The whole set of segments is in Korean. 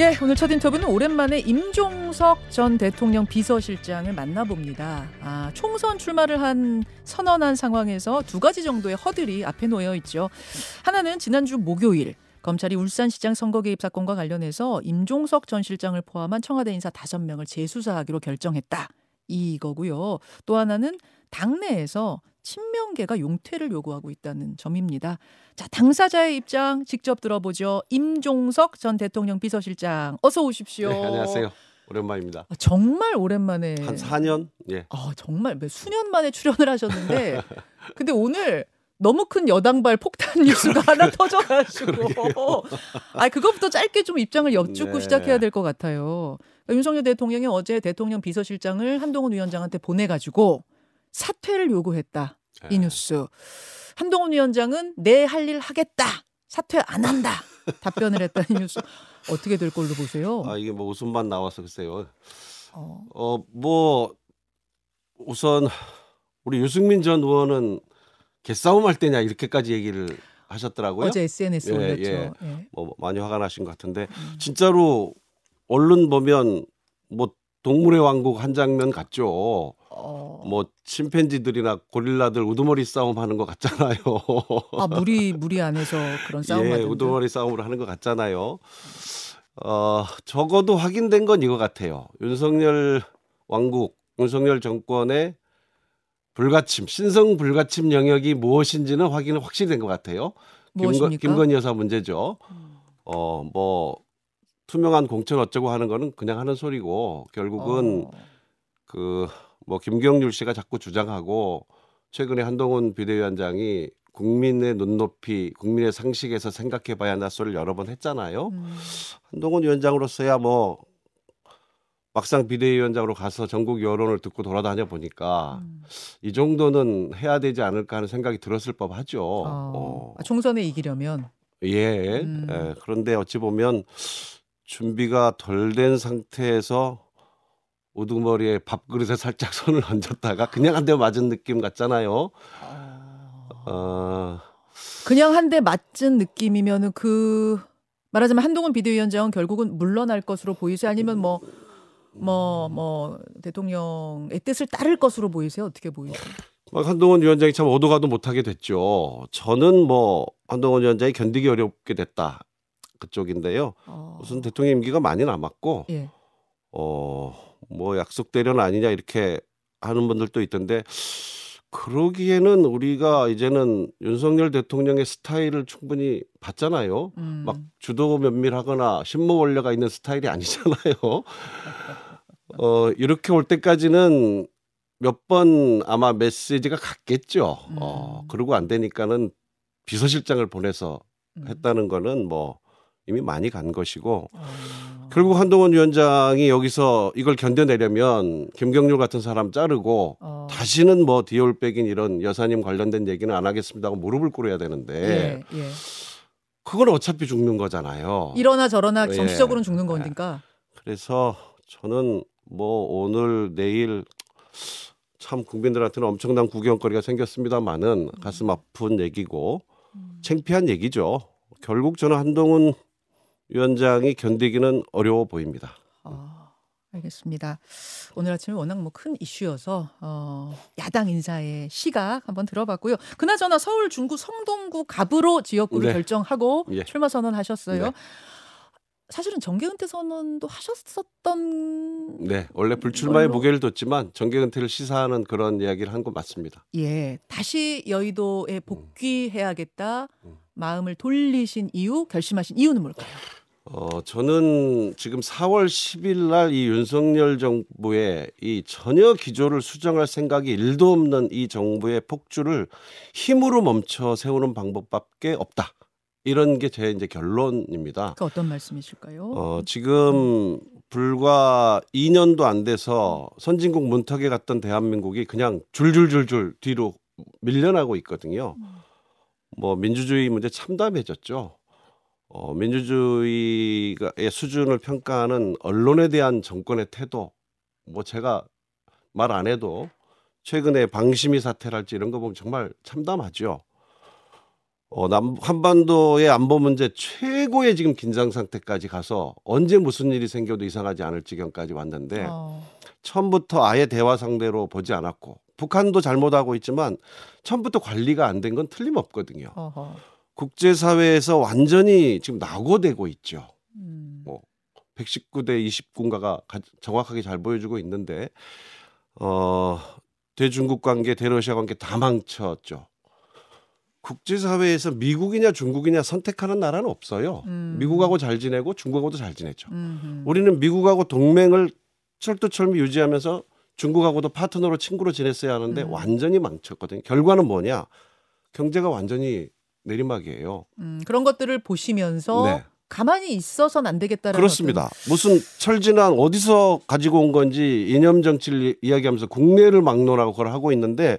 예, 오늘 첫 인터뷰는 오랜만에 임종석 전 대통령 비서실장을 만나봅니다. 아, 총선 출마를 한 선언한 상황에서 두 가지 정도의 허들이 앞에 놓여 있죠. 하나는 지난주 목요일 검찰이 울산시장 선거 개입 사건과 관련해서 임종석 전 실장을 포함한 청와대 인사 다섯 명을 재수사하기로 결정했다. 이거고요. 또 하나는 당내에서 친명계가 용퇴를 요구하고 있다는 점입니다. 자, 당사자의 입장 직접 들어보죠. 임종석 전 대통령 비서실장 어서 오십시오. 네, 안녕하세요. 오랜만입니다. 아, 정말 오랜만에 한 4년? 예. 아, 정말 몇 수년 만에 출연을 하셨는데 근데 오늘 너무 큰 여당발 폭탄 뉴스가 하나 터져가지고 아 그것부터 짧게 좀 입장을 여쭙고 네. 시작해야 될 것 같아요. 그러니까 윤석열 대통령이 어제 대통령 비서실장을 한동훈 위원장한테 보내가지고 사퇴를 요구했다. 이 네. 뉴스. 한동훈 위원장은 내 할 일 하겠다. 사퇴 안 한다. 답변을 했다는 뉴스. 어떻게 될 걸로 보세요? 아 이게 뭐 웃음만 나와서 글쎄요. 어, 어 뭐 우선 우리 유승민 전 의원은 개싸움 할 때냐 이렇게까지 얘기를 하셨더라고요. 어제 SNS에 예, 올렸죠. 예. 예. 뭐 많이 화가 나신 것 같은데 음. 진짜로 언론 보면 뭐 동물의 왕국 한 장면 같죠. 어, 뭐 침팬지들이나 고릴라들 우두머리 싸움 하는 것 같잖아요. 아 무리 무리 안에서 그런 싸움 예, 하던데. 우두머리 싸움을 하는 것 같잖아요. 어, 적어도 확인된 건 이거 같아요. 윤석열 왕국, 윤석열 정권의 불가침, 신성 불가침 영역이 무엇인지는 확인은 확실히 된 것 같아요. 김건, 무엇입니까? 김건희 여사 문제죠. 음. 어, 뭐 투명한 공천 어쩌고 하는 거는 그냥 하는 소리고 결국은 어, 그 뭐 김경률 씨가 자꾸 주장하고 최근에 한동훈 비대위원장이 국민의 눈높이, 국민의 상식에서 생각해봐야 한다 소리를 여러 번 했잖아요. 음, 한동훈 위원장으로서야 뭐 막상 비대위원장으로 가서 전국 여론을 듣고 돌아다녀 보니까 음. 이 정도는 해야 되지 않을까 하는 생각이 들었을 법하죠. 어, 어. 아, 총선에 이기려면 예. 음. 예. 그런데 어찌 보면 준비가 덜 된 상태에서 우두머리에 밥그릇에 살짝 손을 얹었다가 그냥 한 대 맞은 느낌 같잖아요. 어, 어, 그냥 한 대 맞은 느낌이면은 그 말하자면 한동훈 비대위원장은 결국은 물러날 것으로 보이세요? 아니면 뭐 뭐, 뭐, 대통령의 뜻을 따를 것으로 보이세요? 어떻게 보이세요? 막 한동훈 위원장이 참 오도가도 못하게 됐죠. 저는 뭐 한동훈 위원장이 견디기 어렵게 됐다 그쪽인데요. 어, 우선 대통령 임기가 많이 남았고 예. 어 뭐 약속대로는 아니냐 이렇게 하는 분들도 있던데 그러기에는 우리가 이제는 윤석열 대통령의 스타일을 충분히 봤잖아요. 음, 막 주도 면밀하거나 신모 원료가 있는 스타일이 아니잖아요. 어 이렇게 올 때까지는 몇 번 아마 메시지가 갔겠죠. 어 음. 그러고 안 되니까는 비서실장을 보내서 음. 했다는 거는 뭐 이미 많이 간 것이고 어, 결국 한동훈 위원장이 여기서 이걸 견뎌내려면 김경률 같은 사람 자르고 어, 다시는 뭐 디올백인 이런 여사님 관련된 얘기는 안 하겠습니다 하고 무릎을 꿇어야 되는데 예, 예. 그건 어차피 죽는 거잖아요. 이러나 저러나 예. 정치적으로는 죽는 거니까. 그래서 저는 뭐 오늘 내일 참 국민들한테는 엄청난 구경거리가 생겼습니다만은 가슴 아픈 얘기고 음. 창피한 얘기죠. 결국 저는 한동훈 위원장이 견디기는 어려워 보입니다. 아, 알겠습니다. 오늘 아침에 워낙 뭐 큰 이슈여서 어, 야당 인사의 시각 한번 들어봤고요. 그나저나 서울 중구 성동구 갑으로 지역구를 네. 결정하고 예. 출마 선언하셨어요. 네. 사실은 정계 은퇴 선언도 하셨었던 네, 원래 불출마의 걸로- 무게를 뒀지만 정계 은퇴를 시사하는 그런 이야기를 한 거 맞습니다. 예 다시 여의도에 복귀해야겠다 음. 마음을 돌리신 이유 결심하신 이유는 뭘까요? 어, 저는 지금 4월 10일 날 이 윤석열 정부의 이 전혀 기조를 수정할 생각이 일도 없는 이 정부의 폭주를 힘으로 멈춰 세우는 방법밖에 없다. 이런 게 제 이제 결론입니다. 그 어떤 말씀이실까요? 어, 지금 불과 2년도 안 돼서 선진국 문턱에 갔던 대한민국이 그냥 줄줄줄줄 뒤로 밀려나고 있거든요. 뭐 민주주의 문제 참담해졌죠. 어, 민주주의의 수준을 평가하는 언론에 대한 정권의 태도, 뭐 제가 말 안 해도 최근에 방심이 사태랄지 이런 거 보면 정말 참담하죠. 어, 남, 한반도의 안보 문제 최고의 지금 긴장 상태까지 가서 언제 무슨 일이 생겨도 이상하지 않을 지경까지 왔는데 어. 처음부터 아예 대화 상대로 보지 않았고 북한도 잘못하고 있지만 처음부터 관리가 안 된 건 틀림없거든요. 어허. 국제사회에서 완전히 지금 낙오되고 있죠. 음. 119대 29인가가 정확하게 잘 보여주고 있는데 어 대중국 관계, 대러시아 관계 다 망쳤죠. 국제사회에서 미국이냐 중국이냐 선택하는 나라는 없어요. 음. 미국하고 잘 지내고 중국하고도 잘 지내죠. 음흠. 우리는 미국하고 동맹을 철두철미 유지하면서 중국하고도 파트너로 친구로 지냈어야 하는데 음. 완전히 망쳤거든요. 결과는 뭐냐? 경제가 완전히 내리막이에요. 음, 그런 것들을 보시면서 네. 가만히 있어서는 안 되겠다라는 그렇습니다. 무슨 철진한 어디서 가지고 온 건지 이념 정치를 이- 이야기하면서 국내를 막론하고 그걸 하고 있는데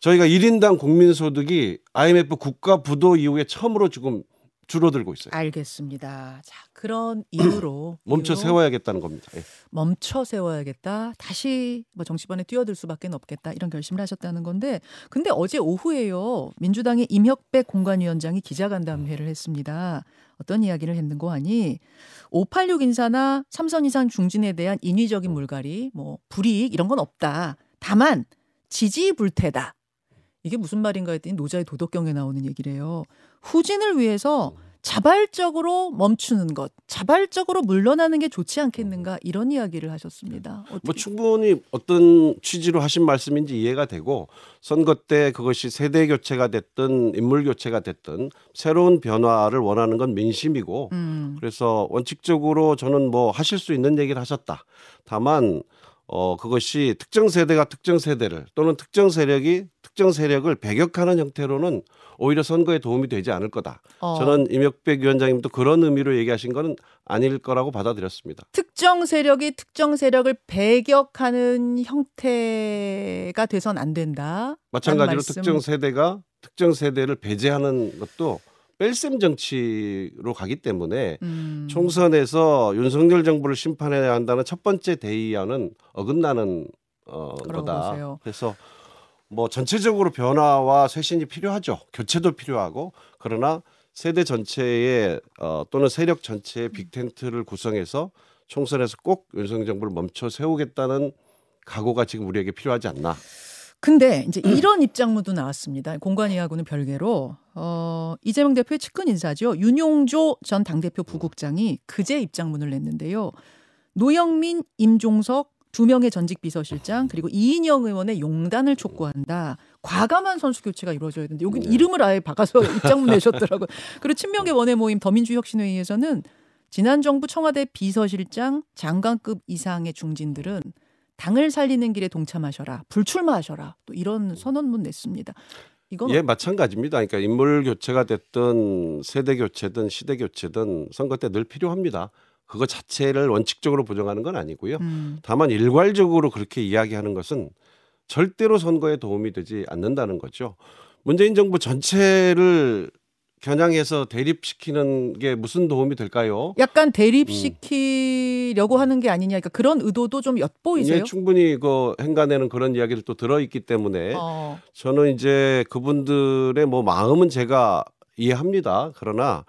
저희가 1인당 국민 소득이 IMF 국가 부도 이후에 처음으로 지금 줄어들고 있어요. 알겠습니다. 자 그런 이유로 멈춰 세워야겠다는 겁니다. 예. 멈춰 세워야겠다. 다시 뭐 정치판에 뛰어들 수밖에 없겠다. 이런 결심을 하셨다는 건데, 근데 어제 오후에요 민주당의 임혁백 공관위원장이 기자간담회를 했습니다. 어떤 이야기를 했는고 하니 586 인사나 삼선 이상 중진에 대한 인위적인 물갈이, 뭐 불이익 이런 건 없다. 다만 지지 불태다. 이게 무슨 말인가 했더니 노자의 도덕경에 나오는 얘기래요. 후진을 위해서 자발적으로 멈추는 것, 자발적으로 물러나는 게 좋지 않겠는가 이런 이야기를 하셨습니다. 어떻게- 뭐 충분히 어떤 취지로 하신 말씀인지 이해가 되고 선거 때 그것이 세대 교체가 됐든 인물 교체가 됐든 새로운 변화를 원하는 건 민심이고 음, 그래서 원칙적으로 저는 뭐 하실 수 있는 얘기를 하셨다. 다만 어 그것이 특정 세대가 특정 세대를 또는 특정 세력이 특정 세력을 배격하는 형태로는 오히려 선거에 도움이 되지 않을 거다. 어, 저는 임혁백 위원장님도 그런 의미로 얘기하신 거는 아닐 거라고 받아들였습니다. 특정 세력이 특정 세력을 배격하는 형태가 돼선 안 된다. 마찬가지로. 특정 세대가 특정 세대를 배제하는 것도 뺄셈 정치로 가기 때문에 음, 총선에서 윤석열 정부를 심판해야 한다는 첫 번째 대의안은 어긋나는 어, 거다. 보세요. 그래서 뭐 전체적으로 변화와 쇄신이 필요하죠. 교체도 필요하고 그러나 세대 전체의 어, 또는 세력 전체의 빅텐트를 구성해서 총선에서 꼭 윤석열 정부를 멈춰 세우겠다는 각오가 지금 우리에게 필요하지 않나. 근데 이제 이런 입장문도 나왔습니다. 공관위하고는 별개로 어, 이재명 대표의 측근 인사죠. 윤용조 전 당대표 부국장이 그제 입장문을 냈는데요. 노영민, 임종석 두 명의 전직 비서실장 그리고 이인영 의원의 용단을 촉구한다. 과감한 선수 교체가 이루어져야 되는데 여기 네. 이름을 아예 박아서 입장문 내셨더라고요. 그리고 친명계 원외 모임 더민주 혁신회의에서는 지난 정부 청와대 비서실장 장관급 이상의 중진들은 당을 살리는 길에 동참하셔라. 불출마하셔라. 또 이런 선언문 냈습니다. 이건 예, 마찬가지입니다. 그러니까 인물 교체가 됐든 세대 교체든 시대 교체든 선거 때 늘 필요합니다. 그거 자체를 원칙적으로 부정하는 건 아니고요. 음, 다만 일괄적으로 그렇게 이야기하는 것은 절대로 선거에 도움이 되지 않는다는 거죠. 문재인 정부 전체를 겨냥해서 대립시키는 게 무슨 도움이 될까요? 약간 대립시키려고 하는 게 아니냐. 그러니까 그런 의도도 좀 엿보이세요? 예, 충분히 그 행간에는 그런 이야기를 또 들어있기 때문에 어, 저는 이제 그분들의 뭐 마음은 제가 이해합니다. 그러나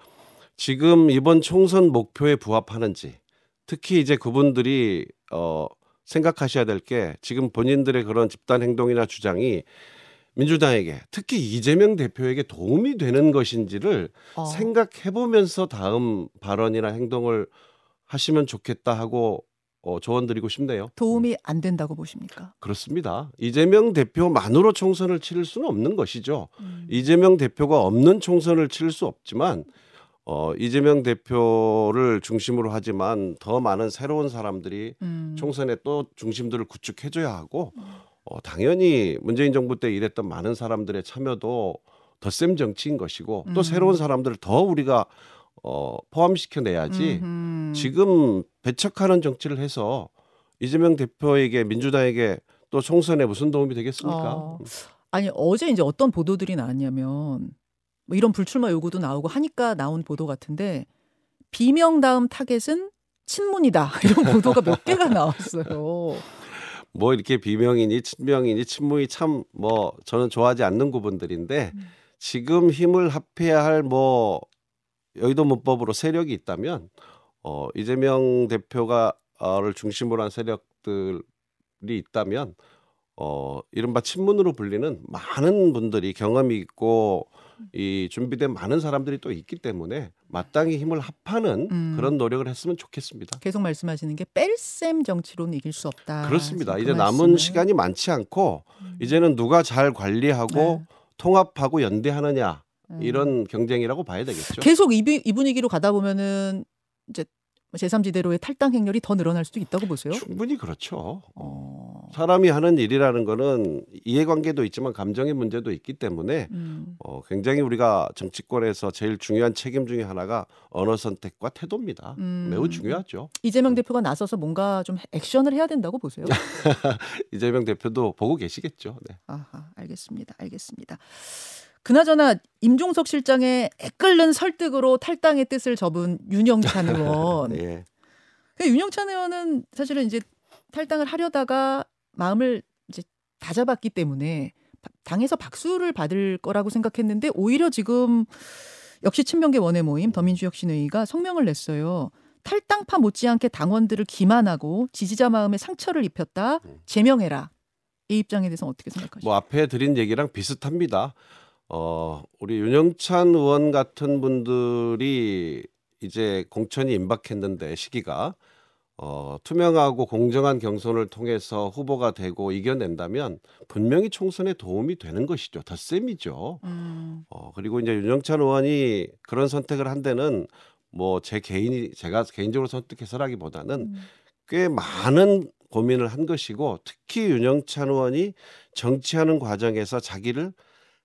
지금 이번 총선 목표에 부합하는지 특히 이제 그분들이 어 생각하셔야 될 게 지금 본인들의 그런 집단 행동이나 주장이 민주당에게 특히 이재명 대표에게 도움이 되는 것인지를 어. 생각해 보면서 다음 발언이나 행동을 하시면 좋겠다 하고 어, 조언 드리고 싶네요. 도움이 안 된다고 보십니까? 그렇습니다. 이재명 대표만으로 총선을 치를 수는 없는 것이죠. 음. 이재명 대표가 없는 총선을 치를 수 없지만 어, 이재명 대표를 중심으로 하지만 더 많은 새로운 사람들이 음. 총선에 또 중심들을 구축해줘야 하고 어, 당연히 문재인 정부 때 일했던 많은 사람들의 참여도 덧셈 정치인 것이고 또 음. 새로운 사람들을 더 우리가 어, 포함시켜 내야지 음흠. 지금 배척하는 정치를 해서 이재명 대표에게 민주당에게 또 총선에 무슨 도움이 되겠습니까? 어. 아니 어제 이제 어떤 보도들이 나왔냐면 뭐 이런 불출마 요구도 나오고 하니까 나온 보도 같은데 비명 다음 타겟은 친문이다 이런 보도가 몇 개가 나왔어요. 뭐 이렇게 비명이니 친명이니 친문이 참 뭐 저는 좋아하지 않는 구분들인데 음. 지금 힘을 합해야 할 뭐 여의도 문법으로 세력이 있다면 어 이재명 대표가를 중심으로 한 세력들이 있다면 어 이른바 친문으로 불리는 많은 분들이 경험이 있고 이 준비된 많은 사람들이 또 있기 때문에 마땅히 힘을 합하는 음. 그런 노력을 했으면 좋겠습니다. 계속 말씀하시는 게 뺄셈 정치로는 이길 수 없다. 그렇습니다. 그 이제 남은. 시간이 많지 않고 음. 이제는 누가 잘 관리하고 네. 통합하고 연대하느냐 음. 이런 경쟁이라고 봐야 되겠죠. 계속 이, 분- 이 분위기로 가다 보면은 이제 제3지대로의 탈당 행렬이 더 늘어날 수도 있다고 보세요. 충분히 그렇죠. 어. 사람이 하는 일이라는 거는 이해관계도 있지만 감정의 문제도 있기 때문에 음. 어, 굉장히 우리가 정치권에서 제일 중요한 책임 중에 하나가 언어 선택과 태도입니다. 음. 매우 중요하죠. 이재명 대표가 나서서 뭔가 좀 액션을 해야 된다고 보세요. 이재명 대표도 보고 계시겠죠. 네. 아하, 알겠습니다. 알겠습니다. 그나저나 임종석 실장의 애끓는 설득으로 탈당의 뜻을 접은 윤영찬 의원. 네. 그 윤영찬 의원은 사실은 이제 탈당을 하려다가 마음을 이제 다 잡았기 때문에 바- 당에서 박수를 받을 거라고 생각했는데 오히려 지금 역시 친명계 원외 모임 더민주혁신회의가 성명을 냈어요. 탈당파 못지않게 당원들을 기만하고 지지자 마음에 상처를 입혔다. 제명해라. 이 입장에 대해서 어떻게 생각하십니까? 뭐 앞에 드린 얘기랑 비슷합니다. 어, 우리 윤영찬 의원 같은 분들이 이제 공천이 임박했는데 시기가 어, 투명하고 공정한 경선을 통해서 후보가 되고 이겨낸다면 분명히 총선에 도움이 되는 것이죠. 덧셈이죠. 음, 어, 그리고 이제 윤영찬 의원이 그런 선택을 한 데는 뭐 제 개인이 제가 개인적으로 선택해서라기보다는 음. 꽤 많은 고민을 한 것이고 특히 윤영찬 의원이 정치하는 과정에서 자기를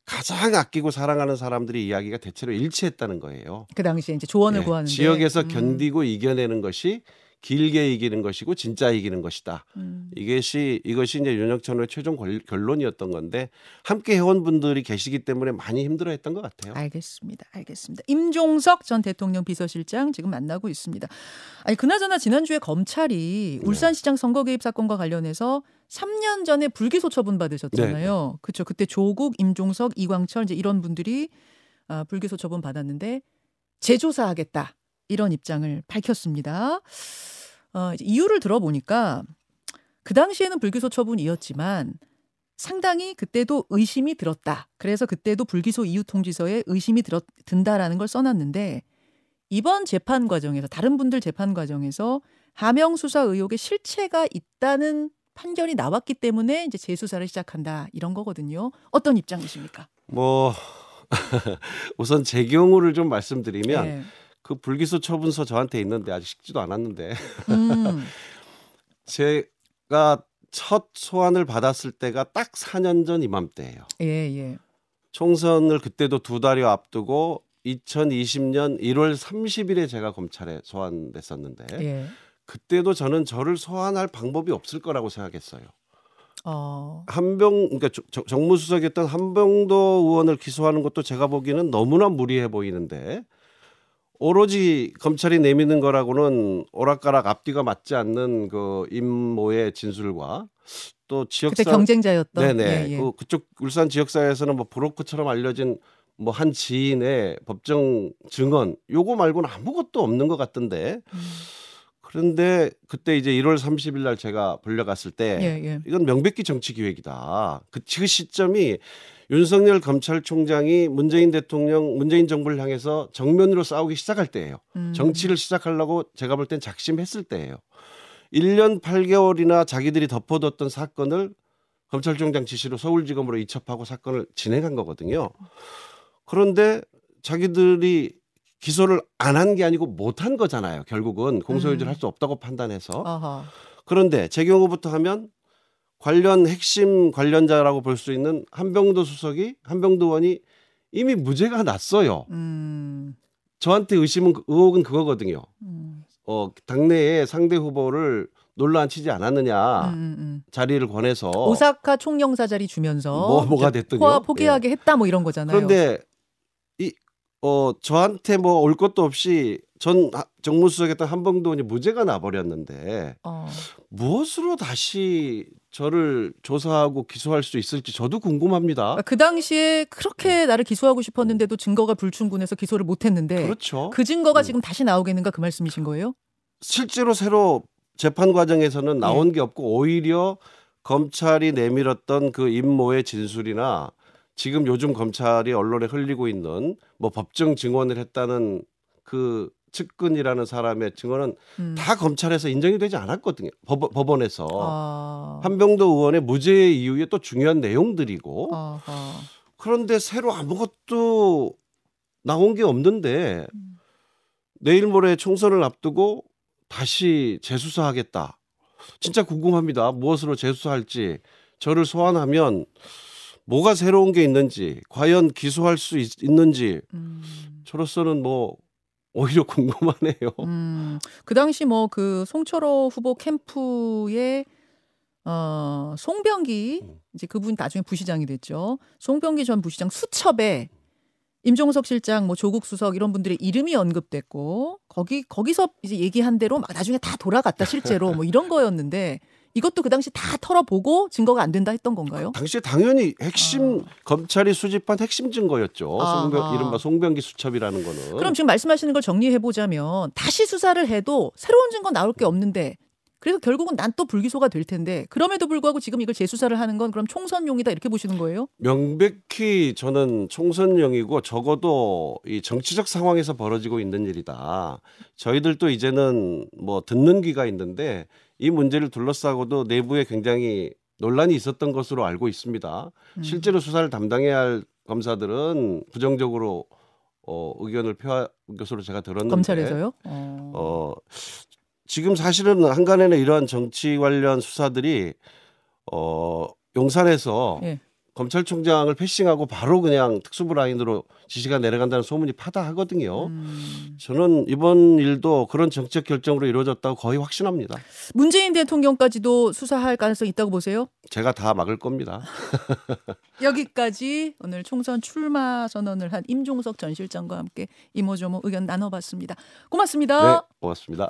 가장 아끼고 사랑하는 사람들의 이야기가 대체로 일치했다는 거예요. 그 당시에 이제 조언을 예, 구하는데 지역에서 음, 견디고 이겨내는 것이 길게 이기는 것이고 진짜 이기는 것이다. 음. 이것이 이것이 이제 윤영찬의 최종 권- 결론이었던 건데 함께 해온 분들이 계시기 때문에 많이 힘들어했던 것 같아요. 알겠습니다. 알겠습니다. 임종석 전 대통령 비서실장 지금 만나고 있습니다. 아니 그나저나 지난주에 검찰이 네. 울산시장 선거 개입 사건과 관련해서 3년 전에 불기소 처분 받으셨잖아요. 네, 그렇죠. 그때 조국, 임종석, 이광철 이제 이런 분들이 아, 불기소 처분 받았는데 재조사하겠다 이런 입장을 밝혔습니다. 어, 이유를 들어보니까 그 당시에는 불기소 처분이었지만 상당히 그때도 의심이 들었다. 그래서 그때도 불기소 이유 통지서에 의심이 들었, 든다라는 걸 써놨는데 이번 재판 과정에서 다른 분들 재판 과정에서 하명 수사 의혹의 실체가 있다는 판결이 나왔기 때문에 이제 재수사를 시작한다 이런 거거든요. 어떤 입장이십니까? 뭐 우선 제 경우를 좀 말씀드리면 예. 그 불기소 처분서 저한테 있는데 아직 식지도 않았는데 음, 제가 첫 소환을 받았을 때가 딱 4년 전 이맘때예요. 예, 예. 총선을 그때도 두 달여 앞두고 2020년 1월 30일에 제가 검찰에 소환됐었는데 예. 그때도 저는 저를 소환할 방법이 없을 거라고 생각했어요. 어, 한병 그러니까 정무수석이었던 한병도 의원을 기소하는 것도 제가 보기에는 너무나 무리해 보이는데 오로지 검찰이 내미는 거라고는 오락가락 앞뒤가 맞지 않는 그 임모의 진술과 또 그때 지역사 경쟁자였던 네네 예, 예. 그 그쪽 울산 지역사회에서는 뭐 브로커처럼 알려진 뭐 한 지인의 법정 증언 요거 말고는 아무것도 없는 것 같던데 음, 그런데 그때 이제 1월 30일 날 제가 불려갔을 때 예, 예. 이건 명백히 정치 기획이다. 그, 그 시점이 윤석열 검찰총장이 문재인 대통령, 문재인 정부를 향해서 정면으로 싸우기 시작할 때예요. 음, 정치를 시작하려고 제가 볼 땐 작심했을 때예요. 1년 8개월이나 자기들이 덮어뒀던 사건을 검찰총장 지시로 서울지검으로 이첩하고 사건을 진행한 거거든요. 그런데 자기들이 기소를 안 한 게 아니고 못 한 거잖아요. 결국은 공소유지를 음. 할수 없다고 판단해서. 아하. 그런데 제 경우부터 하면 관련 핵심 관련자라고 볼 수 있는 한병도 수석이 한병도 의원이 이미 무죄가 났어요. 음, 저한테 의심은 의혹은 그거거든요. 음, 어 당내에 상대 후보를 논란 치지 않았느냐 음, 음, 음. 자리를 권해서 오사카 총영사 자리 주면서 뭐- 뭐가 됐든요. 포화 포기하게 했다 뭐 이런 거잖아요. 그런데 이 어 저한테 뭐 올 것도 없이 전 하- 정무수석했던 한봉도원이 무죄가 나버렸는데 어. 무엇으로 다시 저를 조사하고 기소할 수 있을지 저도 궁금합니다. 그 당시에 그렇게 나를 기소하고 싶었는데도 증거가 불충분해서 기소를 못했는데 그렇죠. 그 증거가 음. 지금 다시 나오겠는가 그 말씀이신 거예요? 실제로 새로 재판 과정에서는 예. 나온 게 없고 오히려 검찰이 내밀었던 그 임모의 진술이나 지금 요즘 검찰이 언론에 흘리고 있는 뭐 법정 증언을 했다는 그 측근이라는 사람의 증언은 음. 다 검찰에서 인정이 되지 않았거든요. 법, 법원에서 아. 한병도 의원의 무죄 이후에 또 중요한 내용들이고 아하. 그런데 새로 아무것도 나온 게 없는데 음. 내일 모레 총선을 앞두고 다시 재수사하겠다. 진짜 궁금합니다. 무엇으로 재수사할지 저를 소환하면 뭐가 새로운 게 있는지 과연 기소할 수 있, 있는지 음. 저로서는 뭐 오히려 궁금하네요. 음. 그 당시 뭐 그 송철호 후보 캠프에 어, 송병기 음. 이제 그분 나중에 부시장이 됐죠. 송병기 전 부시장 수첩에 임종석 실장, 뭐 조국 수석 이런 분들의 이름이 언급됐고 거기 거기서 이제 얘기한 대로 막 나중에 다 돌아갔다 실제로 뭐 이런 거였는데 이것도 그 당시 다 털어보고 증거가 안 된다 했던 건가요? 당시에 당연히 핵심 아. 검찰이 수집한 핵심 증거였죠. 아하. 송병, 이른바 송병기 수첩이라는 거는. 그럼 지금 말씀하시는 걸 정리해 보자면 다시 수사를 해도 새로운 증거 나올 게 없는데 그래서 결국은 난 또 불기소가 될 텐데 그럼에도 불구하고 지금 이걸 재수사를 하는 건 그럼 총선용이다 이렇게 보시는 거예요? 명백히 저는 총선용이고 적어도 이 정치적 상황에서 벌어지고 있는 일이다. 저희들도 이제는 뭐 듣는 귀가 있는데 이 문제를 둘러싸고도 내부에 굉장히 논란이 있었던 것으로 알고 있습니다. 음. 실제로 수사를 담당해야 할 검사들은 부정적으로 어, 의견을 표한 것으로 제가 들었는데 검찰에서요? 어. 어, 지금 사실은 한간에는 이러한 정치 관련 수사들이 어, 용산에서 예. 검찰총장을 패싱하고 바로 그냥 특수부 라인으로 지시가 내려간다는 소문이 파다하거든요. 음. 저는 이번 일도 그런 정책 결정으로 이루어졌다고 거의 확신합니다. 문재인 대통령까지도 수사할 가능성이 있다고 보세요? 제가 다 막을 겁니다. 여기까지 오늘 총선 출마 선언을 한 임종석 전 실장과 함께 이모저모 의견 나눠봤습니다. 고맙습니다. 네, 고맙습니다.